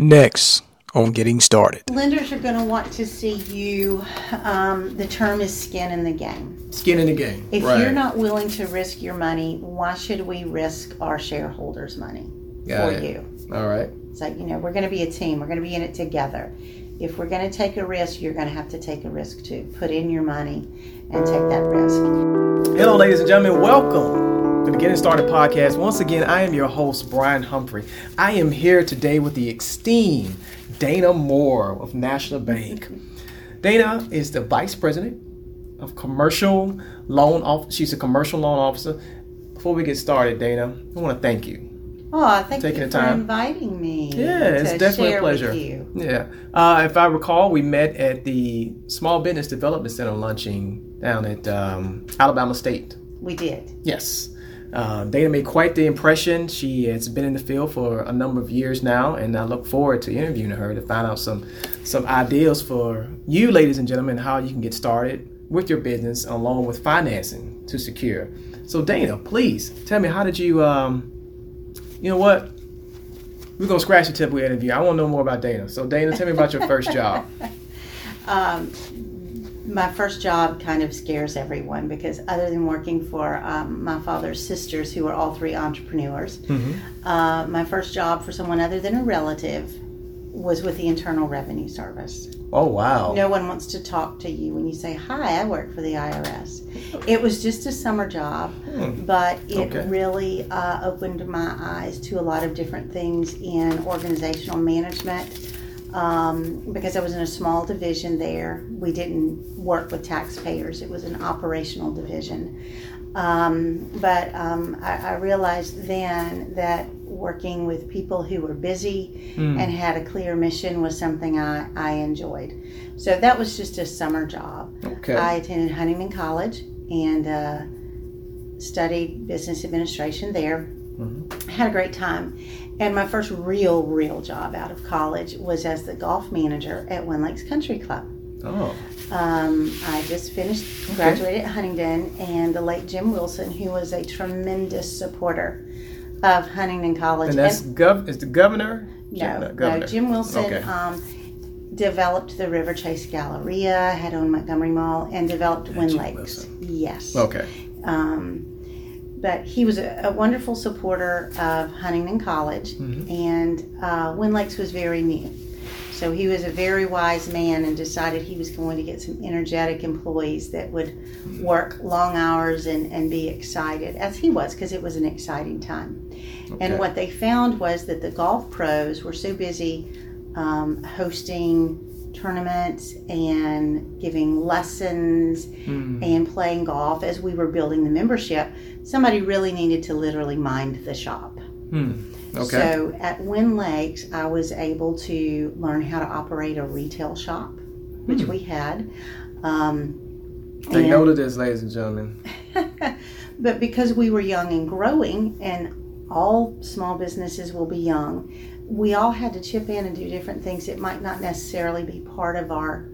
Next on getting started. Lenders are going to want to see you. Um, the term is skin in the game. Skin in the game. If right. you're not willing to risk your money, why should we risk our shareholders' money Got for it. you? All right. It's like, you know, we're going to be a team. We're going to be in it together. If we're going to take a risk, you're going to have to take a risk too. Put in your money and take that risk. Hello, ladies and gentlemen. Welcome to the Getting Started podcast. Once again, I am your host, Brian Humphrey. I am here today with the esteemed Dana Moore of National Bank. Dana is the vice president of commercial loan office. She's a commercial loan officer. Before we get started, Dana, I want to thank you. Oh, thank Taking you the for time. inviting me. Yeah, it's to definitely a pleasure. Yeah. Uh, if I recall, we met at the Small Business Development Center lunching down at um, Alabama State. We did. Yes. Uh, Dana made quite the impression. She has been in the field for a number of years now, and I look forward to interviewing her to find out some some ideas for you, ladies and gentlemen, how you can get started with your business along with financing to secure. So, Dana, please tell me how did you? Um, you know what? We're gonna scratch the typical interview. I want to know more about Dana. So, Dana, tell me about your first job. Um, my first job kind of scares everyone because other than working for um, my father's sisters, who are all three entrepreneurs, uh, my first job for someone other than a relative was with the Internal Revenue Service. Oh wow. No one wants to talk to you when you say, Hi, I work for the IRS. It was just a summer job, but it Okay. really uh, opened my eyes to a lot of different things in organizational management. Um, because I was in a small division there, we didn't work with taxpayers, it was an operational division. Um, but um, I, I realized then that working with people who were busy and had a clear mission was something I, I enjoyed. So that was just a summer job. Okay. I attended Huntingdon College and uh, studied business administration there. Had a great time. And my first real, real job out of college was as the golf manager at Wynlakes Country Club. oh. Um, I just finished, graduated at Huntingdon, and the late Jim Wilson, who was a tremendous supporter of Huntingdon College. And that's gov. Is the governor? no, no, governor. Jim Wilson Okay. um, developed the Riverchase Galleria, had owned Montgomery Mall, and developed Win Jim Lakes. Wilson. Yes. Okay. Um, but he was a, a wonderful supporter of Huntingdon College, Mm-hmm. and uh, Wynlakes was very new. So he was a very wise man and decided he was going to get some energetic employees that would work long hours and, and be excited, as he was, because it was an exciting time. Okay. And what they found was that the golf pros were so busy um, hosting tournaments and giving lessons Hmm. and playing golf as we were building the membership, somebody really needed to literally mind the shop. Hmm. Okay. So at Wynlakes, I was able to learn how to operate a retail shop, which Hmm. we had. Um, Take and- note of this, ladies and gentlemen. but because we were young and growing, and all small businesses will be young, we all had to chip in and do different things It might not necessarily be part of our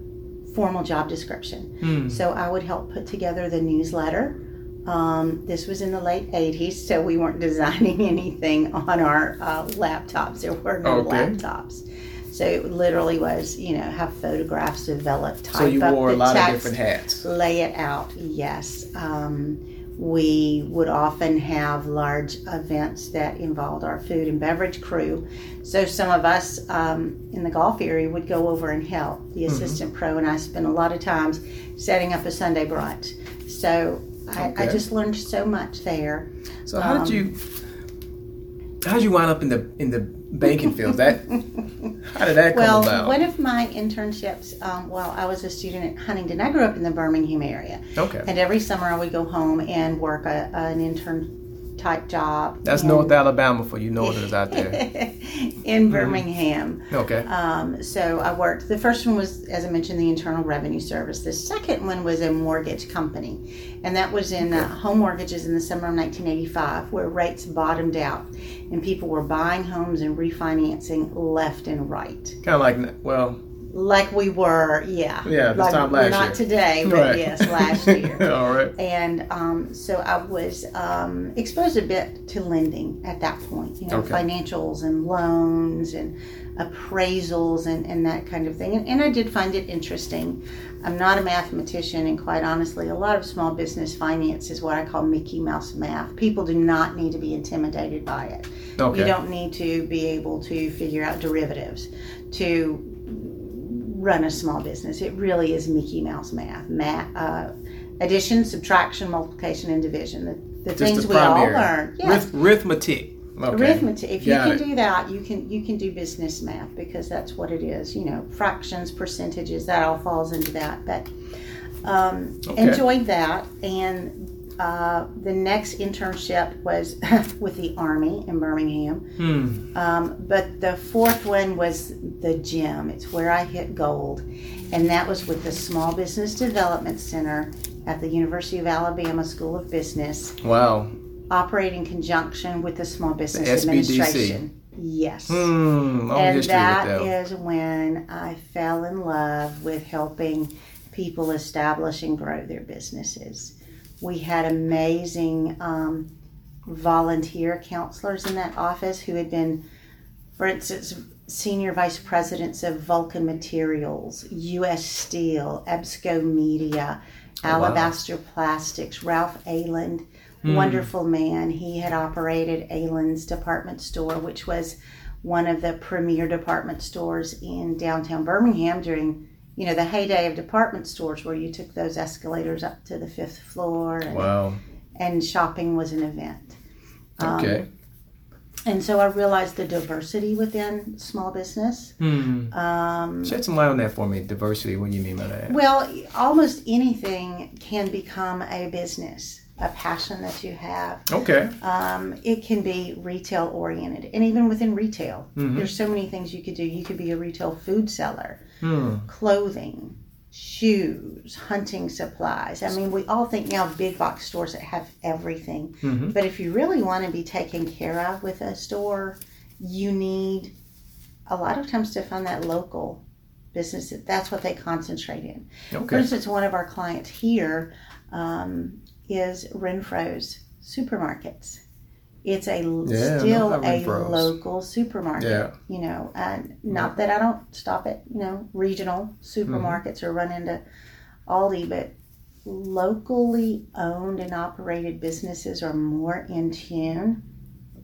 formal job description. Hmm. So I would help put together the newsletter. Um, this was in the late 80s, so we weren't designing anything on our uh, laptops. There were no Okay. laptops. So it literally was, you know, have photographs developed, type So you up wore a the lot of different hats. lay it out yes um, we would often have large events that involved our food and beverage crew so some of us um, in the golf area would go over and help the Mm-hmm. assistant pro and i spent a lot of times setting up a sunday brunch so I, I just learned so much there So how Um, did you? How did you wind up in the in the banking field? That how did that come about? well, one of my internships um, while I was a student at Huntingdon, I grew up in the Birmingham area. okay. And every summer I would go home and work a, an intern type job. That's in- North Alabama for you northerners out there. in Birmingham. Okay. Um, so I worked. The first one was, as I mentioned, the Internal Revenue Service. The second one was a mortgage company, and that was in uh, home mortgages in the summer of 1985, where rates bottomed out, and people were buying homes and refinancing left and right. Kind of like well, like we were, yeah. Yeah, this like time last not year. today, but Right. yes, last year. All right. And um, so I was um, exposed a bit to lending at that point, you know, Okay. financials and loans and appraisals and, and that kind of thing. And, and I did find it interesting. I'm not a mathematician, and quite honestly, a lot of small business finance is what I call Mickey Mouse math. People do not need to be intimidated by it. Okay. You don't need to be able to figure out derivatives to run a small business. It really is Mickey Mouse math. math uh, addition, subtraction, multiplication, and division. The, the Just things the we all learn. Yes. Arith- arithmetic. Okay. Arithmetic. If Got you it. can do that, you can you can do business math because that's what it is. You know, fractions, percentages, that all falls into that. But um, Okay. enjoyed that, and uh, the next internship was with the Army in Birmingham. Hmm. Um, but the fourth one was the gym. It's where I hit gold, and that was with the Small Business Development Center at the University of Alabama School of Business, Wow. operating in conjunction with the Small Business SBDC. Administration. Yes. Hmm. And that them. is when I fell in love with helping people establish and grow their businesses. We had amazing um, volunteer counselors in that office who had been, for instance, senior vice presidents of Vulcan Materials, U.S. Steel, EBSCO Media, Oh, wow. Alabaster Plastics, Ralph Ayland, Hmm. wonderful man. He had operated Ayland's department store, which was one of the premier department stores in downtown Birmingham during you know the heyday of department stores where you took those escalators up to the fifth floor and, Wow. and shopping was an event Um, Okay. and so i realized the diversity within small business Hmm. um, Shed some light on that for me. Diversity. What do you mean by that? well almost anything can become a business a passion that you have Okay. um, it can be retail oriented and even within retail Mhm. there's so many things you could do you could be a retail food seller Hmm. clothing shoes hunting supplies. I mean we all think now big box stores that have everything. Hmm but if you really want to be taken care of with a store you need a lot of times to find that local business. That's what they concentrate in. For instance, one of our clients here um, is Renfroe's Supermarkets. It's a Yeah, still a local supermarket. Yeah. You know, and not that I don't stop at you know regional supermarkets or run into Aldi, but locally owned and operated businesses are more in tune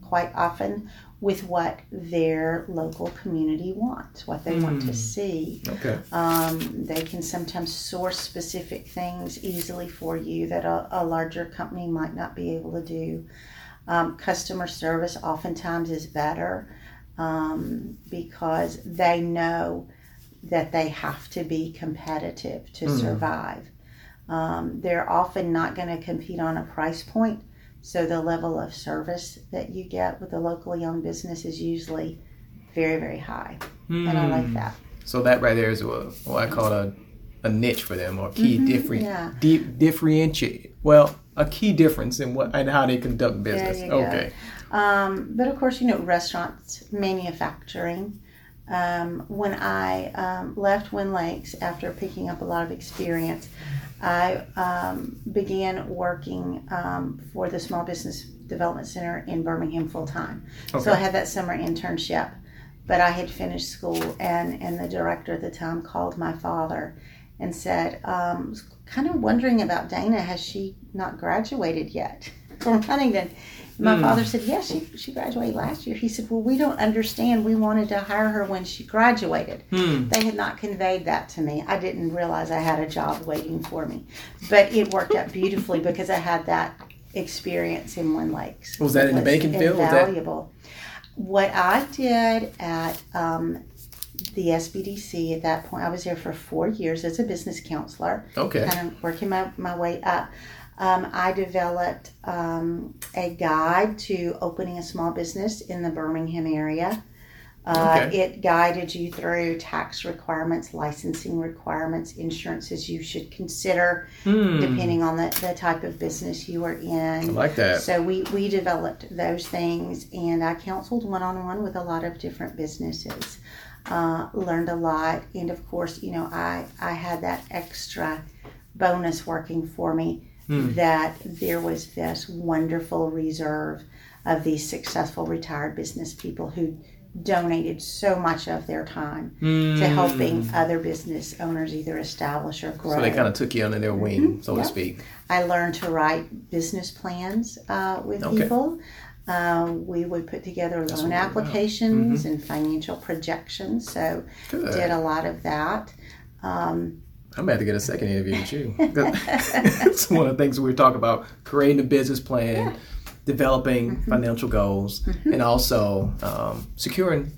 quite often with what their local community wants, what they want to Hmm. see. Okay. Um, they can sometimes source specific things easily for you that a, a larger company might not be able to do. Um, customer service oftentimes is better um, because they know that they have to be competitive to Mm. survive. Um, they're often not going to compete on a price point, so the level of service that you get with a locally owned business is usually very, very high. And I like Hmm. that. So that right there is what, what I call a, a niche for them or key Mhm, different yeah. di- differentiate. Well, a key difference in what and how they conduct business. Okay. Um, but of course, you know, restaurants, manufacturing. Um, when I um, left Wynlakes after picking up a lot of experience, I um, began working um, for the Small Business Development Center in Birmingham full time. Okay. So I had that summer internship, but I had finished school, and, and the director at the time called my father and said, um, kind of wondering about Dana. Has she not graduated yet from Huntingdon? My Hmm. father said, Yes, she, she graduated last year. He said, Well, we don't understand. We wanted to hire her when she graduated. Hmm. They had not conveyed that to me. I didn't realize I had a job waiting for me. But it worked out beautifully because I had that experience in Wynlakes. Was that in the banking field? Was that- Invaluable. What I did at um, the SBDC at that point, I was there for four years as a business counselor Okay. kind of working my, my way up. Um, I developed um, a guide to opening a small business in the Birmingham area. Uh, Okay. It guided you through tax requirements, licensing requirements, insurances you should consider Hmm. depending on the, the type of business you are in. I like that. So we, we developed those things, and I counseled one on one with a lot of different businesses. Uh, learned a lot, and of course, you know, I I had that extra bonus working for me Hmm. that there was this wonderful reserve of these successful retired business people who donated so much of their time to helping other business owners either establish or grow. Hmm. So they kind of took you under their wing, so Yep. to speak. I learned to write business plans uh, with Okay. people. Uh, we would put together loan applications and financial projections. So Good. did a lot of that. Um, I'm about to get a second interview with you. it's one of the things we were talking about: creating a business plan, developing Mm-hmm. financial goals, and also um, securing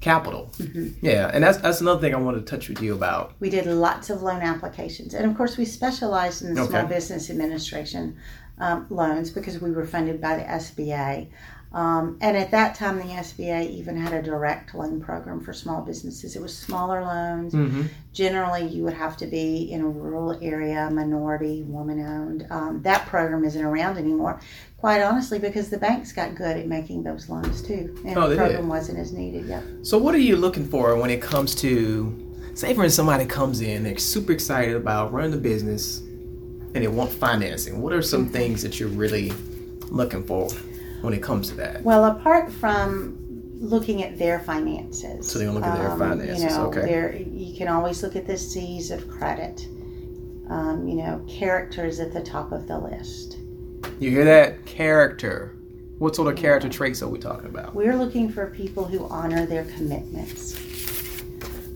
capital. Mm-hmm. Yeah, and that's that's another thing I wanted to touch with you about. we did lots of loan applications, and of course, we specialized in the Small Business Administration um, loans because we were funded by the SBA. Um, and at that time, the SBA even had a direct loan program for small businesses. It was smaller loans. Mm-hmm. Generally, you would have to be in a rural area, minority, woman owned. Um, that program isn't around anymore, quite honestly, because the banks got good at making those loans too. And Oh, the program did. wasn't as needed. Yep. So, what are you looking for when it comes to, say, for somebody comes in, they're super excited about running a business, and they want financing. What are some things that you're really looking for when it comes to that? Well, apart from looking at their finances, So they look at their um, finances, You know, okay. you can always look at the C's of credit. Um, you know, character is at the top of the list. You hear that? Character. What sort of character traits are we talking about? We're looking for people who honor their commitments.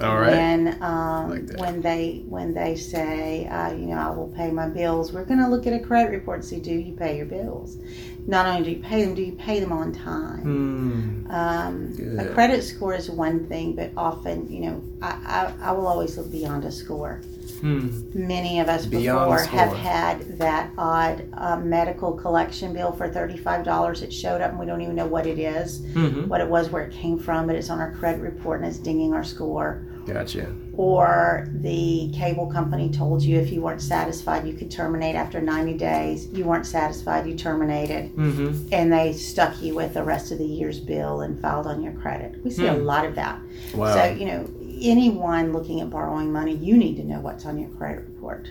All right. When um, Like when they when they say, uh, you know, I will pay my bills, we're going to look at a credit report and see, do you pay your bills? Not only do you pay them, do you pay them on time? Hmm. Um, a credit score is one thing, but often, you know, I, I, I will always look beyond a score. Hmm. Many of us Beyond before have had that odd uh, medical collection bill for $35. It showed up and we don't even know what it is, Mm-hmm. what it was, where it came from, but it's on our credit report and it's dinging our score. Gotcha. Or the cable company told you if you weren't satisfied, you could terminate after 90 days. You weren't satisfied, you terminated Mm-hmm. and they stuck you with the rest of the year's bill and filed on your credit. We see a Hmm. lot of that. Wow. So, you know, anyone looking at borrowing money, you need to know what's on your credit report.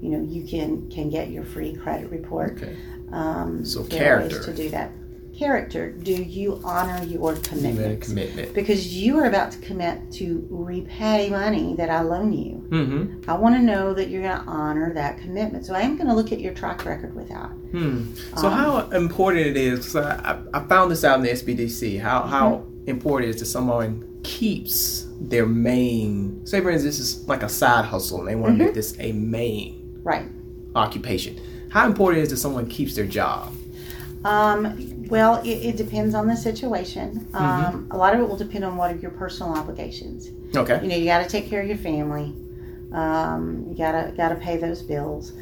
You know, you can can get your free credit report. okay. Um, So there are ways character. to do that. Character. Do you honor your You made a commitments? commitment. Because you are about to commit to repay money that I loan you. Mm-hmm. I want to know that you're going to honor that commitment. So I am going to look at your track record with that. Hmm. So Um, how important it is? I, I, found this out in the SBDC. How how Mm-hmm. important it is that someone keeps their main. Say for instance, this is like a side hustle, and they want to Mm-hmm. make this a main Right. occupation. How important is that someone keeps their job? Um, well, it, it depends on the situation. Um, A lot of it will depend on what are your personal obligations. Okay. You know, you got to take care of your family. Um, you gotta gotta pay those bills.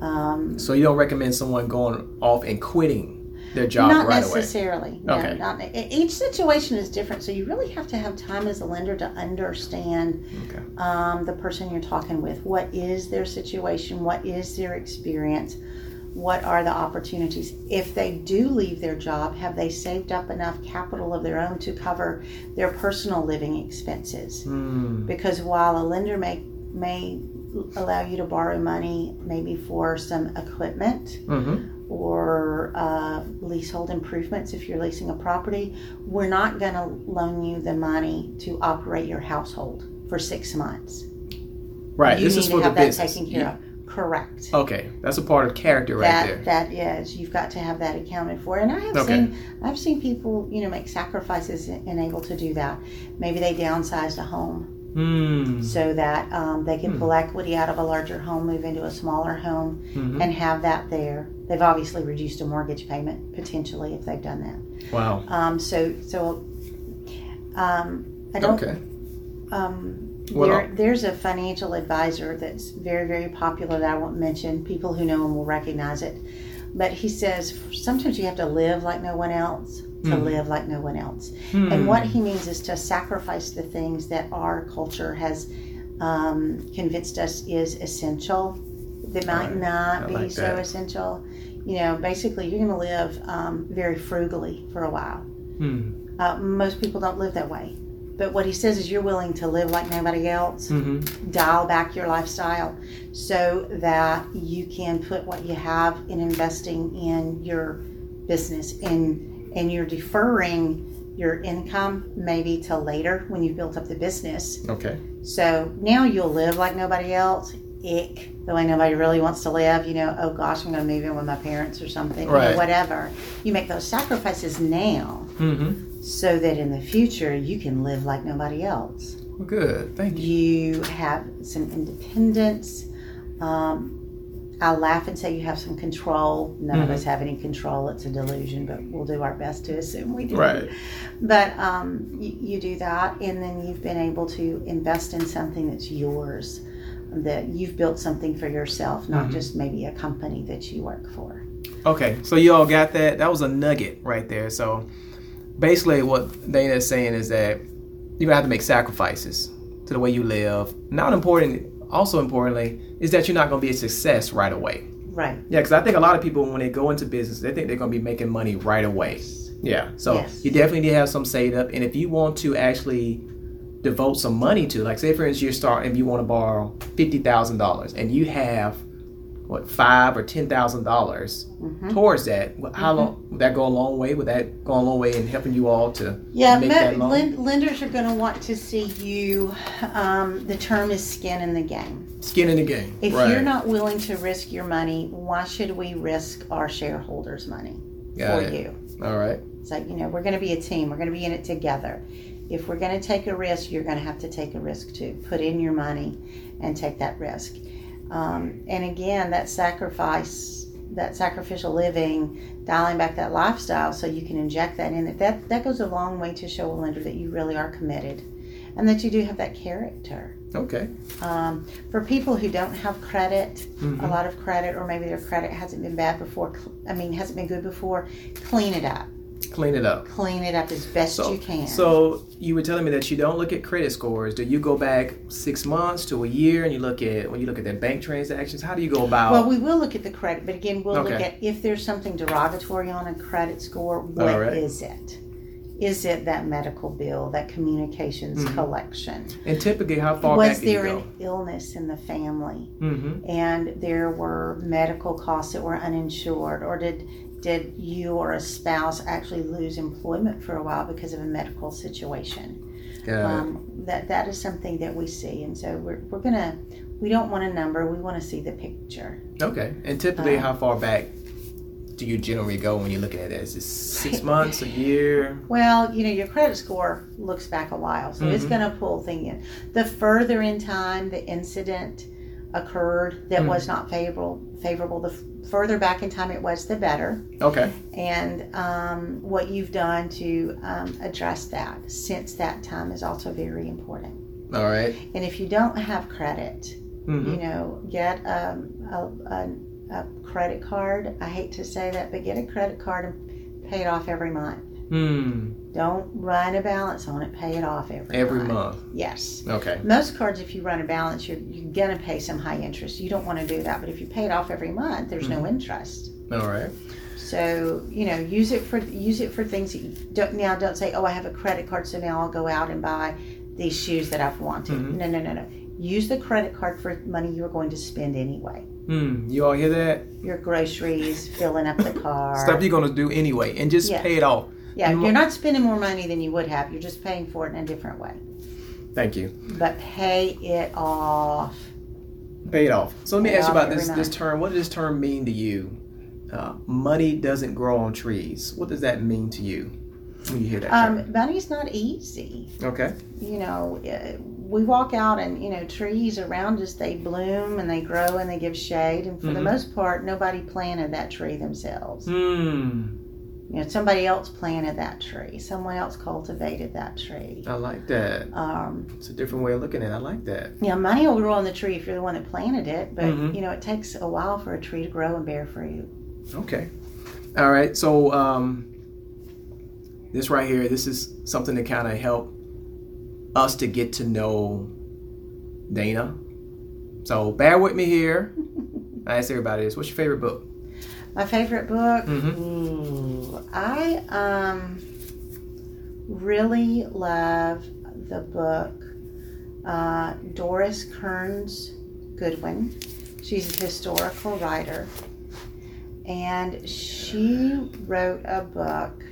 Um, So you don't recommend someone going off and quitting their job not right away. necessarily. No, Okay. not, e- each situation is different, so you really have to have time as a lender to understand Okay. um, the person you're talking with. What is their situation? What is their experience? What are the opportunities? If they do leave their job, have they saved up enough capital of their own to cover their personal living expenses? Hmm. Because while a lender may may allow you to borrow money maybe for some equipment Mm-hmm. or uh, leasehold improvements if you're leasing a property, we're not going to loan you the money to operate your household for six months. Right. You this need is to for the have that business. taken care of. Correct. Okay, that's a part of character right that there. that is you've got to have that accounted for and i have Okay. seen i've seen people you know make sacrifices and able to do that maybe they downsized a home Hmm. so that um, they can Hmm. pull equity out of a larger home move into a smaller home Mhm. and have that there they've obviously reduced a mortgage payment potentially if they've done that Wow. um, so so um, i don't Okay. um, Well, there, there's a financial advisor that's very, very popular that I won't mention. People who know him will recognize it. But he says sometimes you have to live like no one else. To Mhm. live like no one else. Hmm. And what he means is to sacrifice the things that our culture has um, convinced us is essential that might Right. not I be like so that. essential. You know, basically, you're going to live um, very frugally for a while. Hmm. Uh, most people don't live that way. But what he says is you're willing to live like nobody else, Mm-hmm. dial back your lifestyle so that you can put what you have in investing in your business and and you're deferring your income maybe till later when you've built up the business. Okay. So now you'll live like nobody else. Ick, the way nobody really wants to live. You know, oh gosh, I'm going to move in with my parents or something, Right. whatever. You make those sacrifices now Mm-hmm. so that in the future you can live like nobody else. Well, good. Thank you. You have some independence. Um, I laugh and say you have some control. None of Mhm. us have any control. It's a delusion, but we'll do our best to assume we do. Right. But um, you, you do that, and then you've been able to invest in something that's yours. That you've built something for yourself, not Mhm. just maybe a company that you work for. Okay, so you all got that? That was a nugget right there. So basically, what Dana is saying is that you're gonna have to make sacrifices to the way you live. Not important, also importantly, is that you're not gonna be a success right away. Right. Yeah, because I think a lot of people when they go into business, they think they're gonna be making money right away. Yeah, so Yes. you definitely need to have some saved up, and if you want to actually devote some money to, like say for instance, you start if you want to borrow fifty thousand dollars, and you have what five or ten thousand dollars hmm towards that. How long would that go a long way? Would that go a long way in helping you all to Yeah, make that loan? len- lenders are going to want to see you. Um, the term is skin in the game. skin in the game? If right. you're not willing to risk your money, why should we risk our shareholders' money Got for it. you? All right. It's like, you know, we're going to be a team. We're going to be in it together. If we're going to take a risk, you're going to have to take a risk too. Put in your money and take that risk. Um, and again, that sacrifice, that sacrificial living, dialing back that lifestyle so you can inject that in, it, that, that goes a long way to show a lender that you really are committed and that you do have that character. Okay. Um, for people who don't have credit, Mhm. a lot of credit, or maybe their credit hasn't been bad before, I mean, hasn't been good before, clean it up Clean it up. clean it up as best So, you can. so you were telling me that you don't look at credit scores. Do you go back six months to a year and you look at when you look at their bank transactions? How do you go about? well, we will look at the credit, but again, we'll look at if there's something derogatory on a credit score. What is right. it? Is it that medical bill, that communications Mhm. collection? and typically, how far Was back do you there an illness in the family, Mm-hmm. and there were medical costs that were uninsured, or did did you or a spouse actually lose employment for a while because of a medical situation? um, that that is something that we see and so we're, we're gonna we don't want a number we want to see the picture okay. And typically, uh, how far back do you generally go when you're looking at it? Is it six months, a year? well you know your credit score looks back a while so it's Mhm. gonna pull thing in the further in time the incident occurred that Mhm. was not favorable favorable the further back in time it was the better Okay. and um, what you've done to um, address that since that time is also very important All right. and if you don't have credit Mm-hmm. you know, get um, a, a, a credit card. I hate to say that, but get a credit card and pay it off every month. Hmm. Don't run a balance on it. Pay it off every Every month. month. Yes. Okay. Most cards, if you run a balance, you're, you're going to pay some high interest. You don't want to do that. But if you pay it off every month, there's no interest. All right. So you know, use it for use it for things that you don't now. Don't say, "Oh, I have a credit card, so now I'll go out and buy these shoes that I've wanted." Mhm. No, no, no, no. Use the credit card for money you are going to spend anyway. Hmm. You all hear that? Your groceries, filling up the car. Stuff you're gonna do anyway, and just Yeah. pay it off. Yeah, you you're not spending more money than you would have. You're just paying for it in a different way. Thank you. But pay it off. Pay it off. So let me Pay ask you about this every this term. What does this term mean to you? Uh, money doesn't grow on trees. What does that mean to you when you hear that term? Um, money's not easy. Okay. you know, uh, we walk out and, you know, trees around us, they bloom and they grow and they give shade. And for the Mhm. most part, nobody planted that tree themselves. Hmm. You know, somebody else planted that tree, someone else cultivated that tree. I like that. Um, It's a different way of looking at it. I like that. know, money will grow on the tree if you're the one that planted it, but, Mhm. you know, it takes a while for a tree to grow and bear fruit. Okay. All right. So, um, this right here, this is something to kind of help us to get to know Dana. So bear with me here. I ask everybody this. What's your favorite book? My favorite book. Mhm. Ooh, I um really love the book uh, Doris Kearns Goodwin. She's a historical writer, and she wrote a book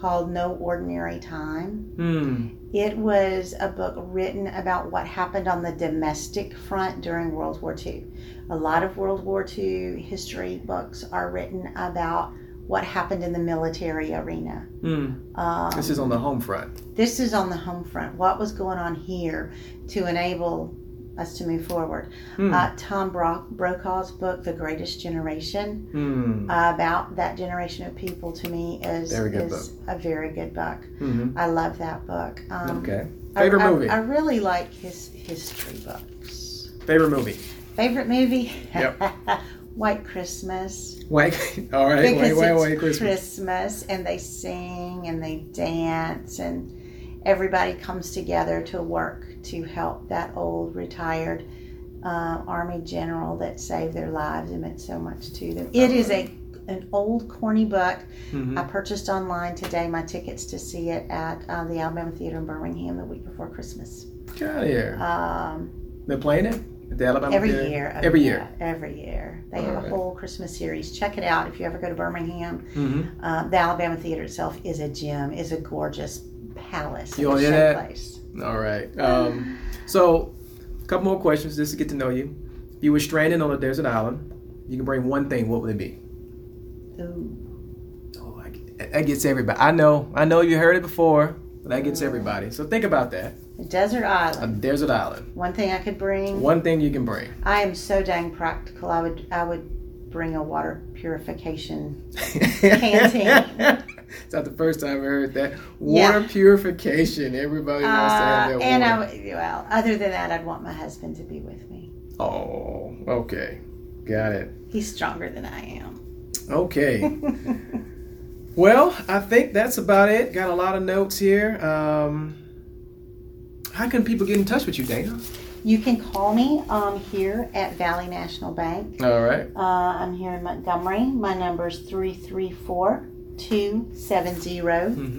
called No Ordinary Time. Hmm. It was a book written about what happened on the domestic front during World War II. A lot of World War II history books are written about what happened in the military arena. Hmm. Um, This is on the home front. this is on the home front. What was going on here to enable us to move forward? Hmm. Uh, Tom Brock, Brokaw's book, The Greatest Generation, Hmm. about that generation of people, to me is, Very is a very good book. hmm I love that book. Um, Okay. I- Favorite I, movie. I, really like his history books. Favorite movie. Favorite movie? Yep. White Christmas. Wait. All right. Because Wait. it's Wait. Christmas. Christmas and they sing and they dance and everybody comes together to work to help that old retired uh, army general that saved their lives and meant so much to them. It is a an old corny book. Mhm. I purchased online today my tickets to see it at uh, the Alabama Theater in Birmingham the week before Christmas. Of here. Um, They're playing it the Alabama every Theater? year. oh, Every yeah, year. Every year. They have Alright. a whole Christmas series. Check it out if you ever go to Birmingham. hmm Uh, the Alabama Theater itself is a gem, is a gorgeous palace. You and a wanna hear that? showplace. All right. Um, so, a couple more questions just to get to know you. If you were stranded on a desert island, you can bring one thing. What would it be? Ooh. Oh, I, that gets everybody. I know. I know you heard it before, but that gets everybody. So think about that. A desert A island. desert island. One thing I could bring. One thing you can bring. I am so dang practical. I would I would bring a water purification. Canteen. It's not the first time I heard that. Water purification. Everybody wants to have Uh, that and I water. would, well, other than that, I'd want my husband to be with me. Oh, okay. Got it. He's stronger than I am. Okay. Well, I think that's about it. Got a lot of notes here. Um, how can people get in touch with you, Dana? You can call me um, here at Valley National Bank. All right. Uh, I'm here in Montgomery. My number is 334 270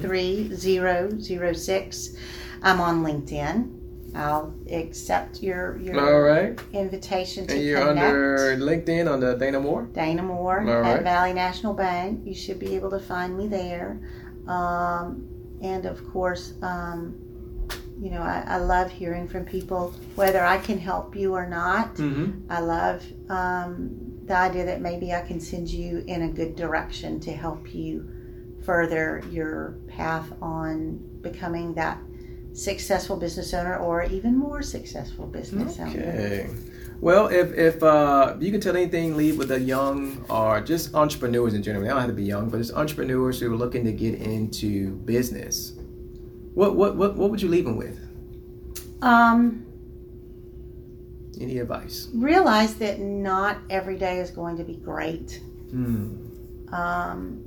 3006. I'm on LinkedIn. I'll accept your, your All right. invitation to And you're connect. under LinkedIn under Dana Moore. Dana Moore All right. at Valley National Bank. You should be able to find me there. Um, and of course, um, you know, I, I love hearing from people, whether I can help you or not. Mm-hmm. I love um, the idea that maybe I can send you in a good direction to help you further your path on becoming that successful business owner or even more successful business owner. Okay. Well, if if uh, you can tell anything, leave with a young or just entrepreneurs in general. They don't have to be young, but just entrepreneurs who are looking to get into business. What what what what would you leave them with? Um, Any advice? realize that not every day is going to be great. Hmm. Um,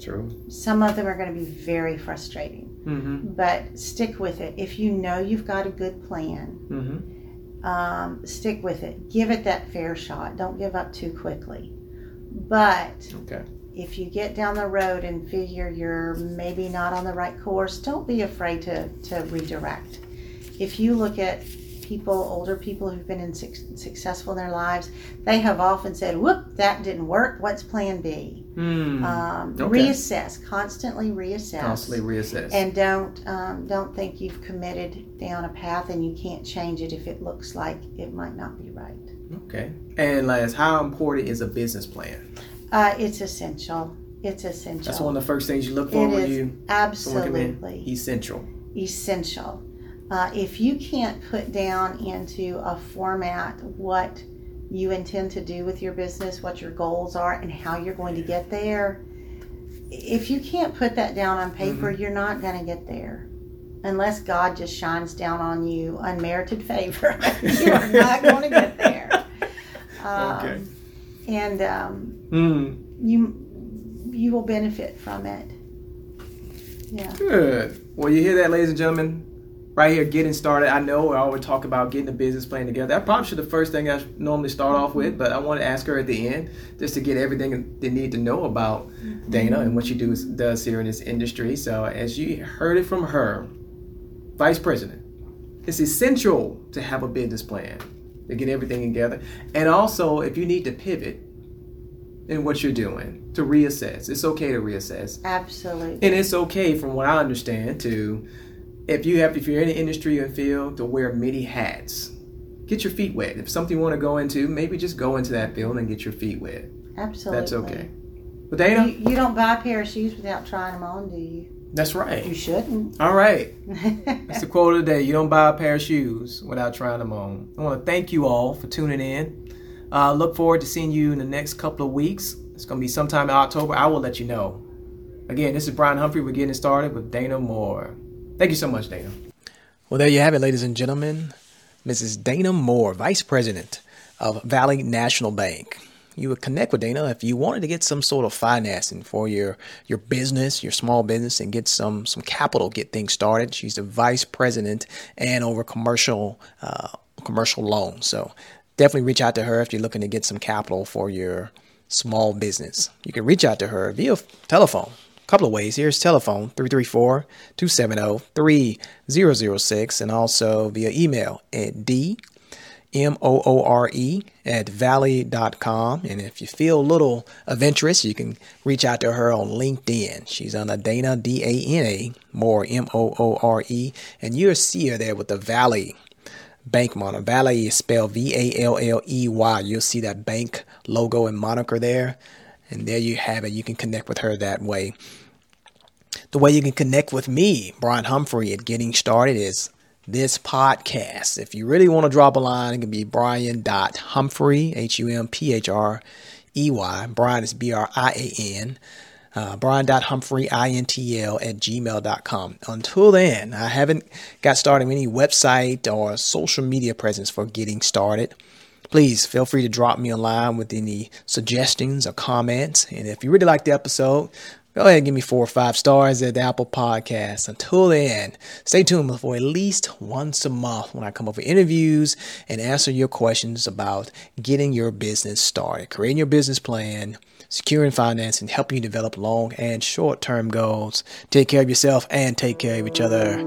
True. some of them are going to be very frustrating, Mm-hmm. but stick with it. If you know you've got a good plan, Mm-hmm. um, stick with it. Give it that fair shot. Don't give up too quickly. But Okay. if you get down the road and figure you're maybe not on the right course, don't be afraid to, to redirect. If you look at people, older people who've been in suc successful in their lives, they have often said, "Whoop, that didn't work. What's Plan B?" Hmm. Um, Okay. Reassess, constantly reassess, Constantly reassess. and don't um, don't think you've committed down a path and you can't change it if it looks like it might not be right. okay. And last, how important is a business plan? Uh, it's essential. It's essential. That's one of the first things you look for It when you someone come in. absolutely Essential. essential. Uh, if you can't put down into a format what you intend to do with your business, what your goals are, and how you're going to get there, if you can't put that down on paper, Mm-hmm. you're not going to get there. Unless God just shines down on you unmerited favor, you are not going to get there. Um, Okay. And um, Hmm. you you will benefit from it. Yeah. Good. Well, you hear that, ladies and gentlemen? Right here, getting started. I know I always talk about getting a business plan together. That probably should the first thing I normally start off with, but I want to ask her at the end just to get everything they need to know about Dana and what she does does here in this industry. So, as you heard it from her, Vice President, it's essential to have a business plan to get everything together, and also if you need to pivot in what you're doing to reassess. It's okay to reassess. Absolutely. And it's okay, from what I understand, to if you have if you're in the industry and field to wear many hats. Get your feet wet. If something you want to go into, maybe just go into that field and get your feet wet. Absolutely. That's okay. But Dana, You, you don't buy a pair of shoes without trying them on, do you? that's right. You shouldn't. All right. That's the quote of the day. You don't buy a pair of shoes without trying them on. I want to thank you all for tuning in. Uh, look forward to seeing you in the next couple of weeks. It's going to be sometime in October. I will let you know. Again, this is Brian Humphrey. We're getting started with Dana Moore. Thank you so much, Dana. Well, there you have it, ladies and gentlemen. Mrs. Dana Moore, Vice President of Valley National Bank. You would connect with Dana if you wanted to get some sort of financing for your your business, your small business, and get some some capital, get things started. She's the vice president and over commercial uh, commercial loans. So definitely reach out to her if you're looking to get some capital for your small business. You can reach out to her via telephone. Couple of ways. Here's telephone 334 270 3006 and also via email at d M O O R E at valley.com. And if you feel a little of interest, you can reach out to her on LinkedIn. She's Dana, D A N A, more M O O R E. And you'll see her there with the Valley bank moniker. Valley is spelled V A L L E Y. You'll see that bank logo and moniker there. And there you have it. You can connect with her that way. The way you can connect with me, Brian Humphrey, at Getting Started is this podcast. If you really want to drop a line, it can be brian.humphrey, H U M P H R E Y. Brian is B R I A N. Uh, brian.humphrey, I-N-T-L, at gmail.com. Until then, I haven't got started any website or social media presence for getting started. Please feel free to drop me a line with any suggestions or comments. And if you really like the episode, go ahead and give me four or five stars at the Apple Podcast. Until then, stay tuned for at least once a month when I come up with interviews and answer your questions about getting your business started, creating your business plan, securing finance, and helping you develop long and short term goals. Take care of yourself and take care of each other.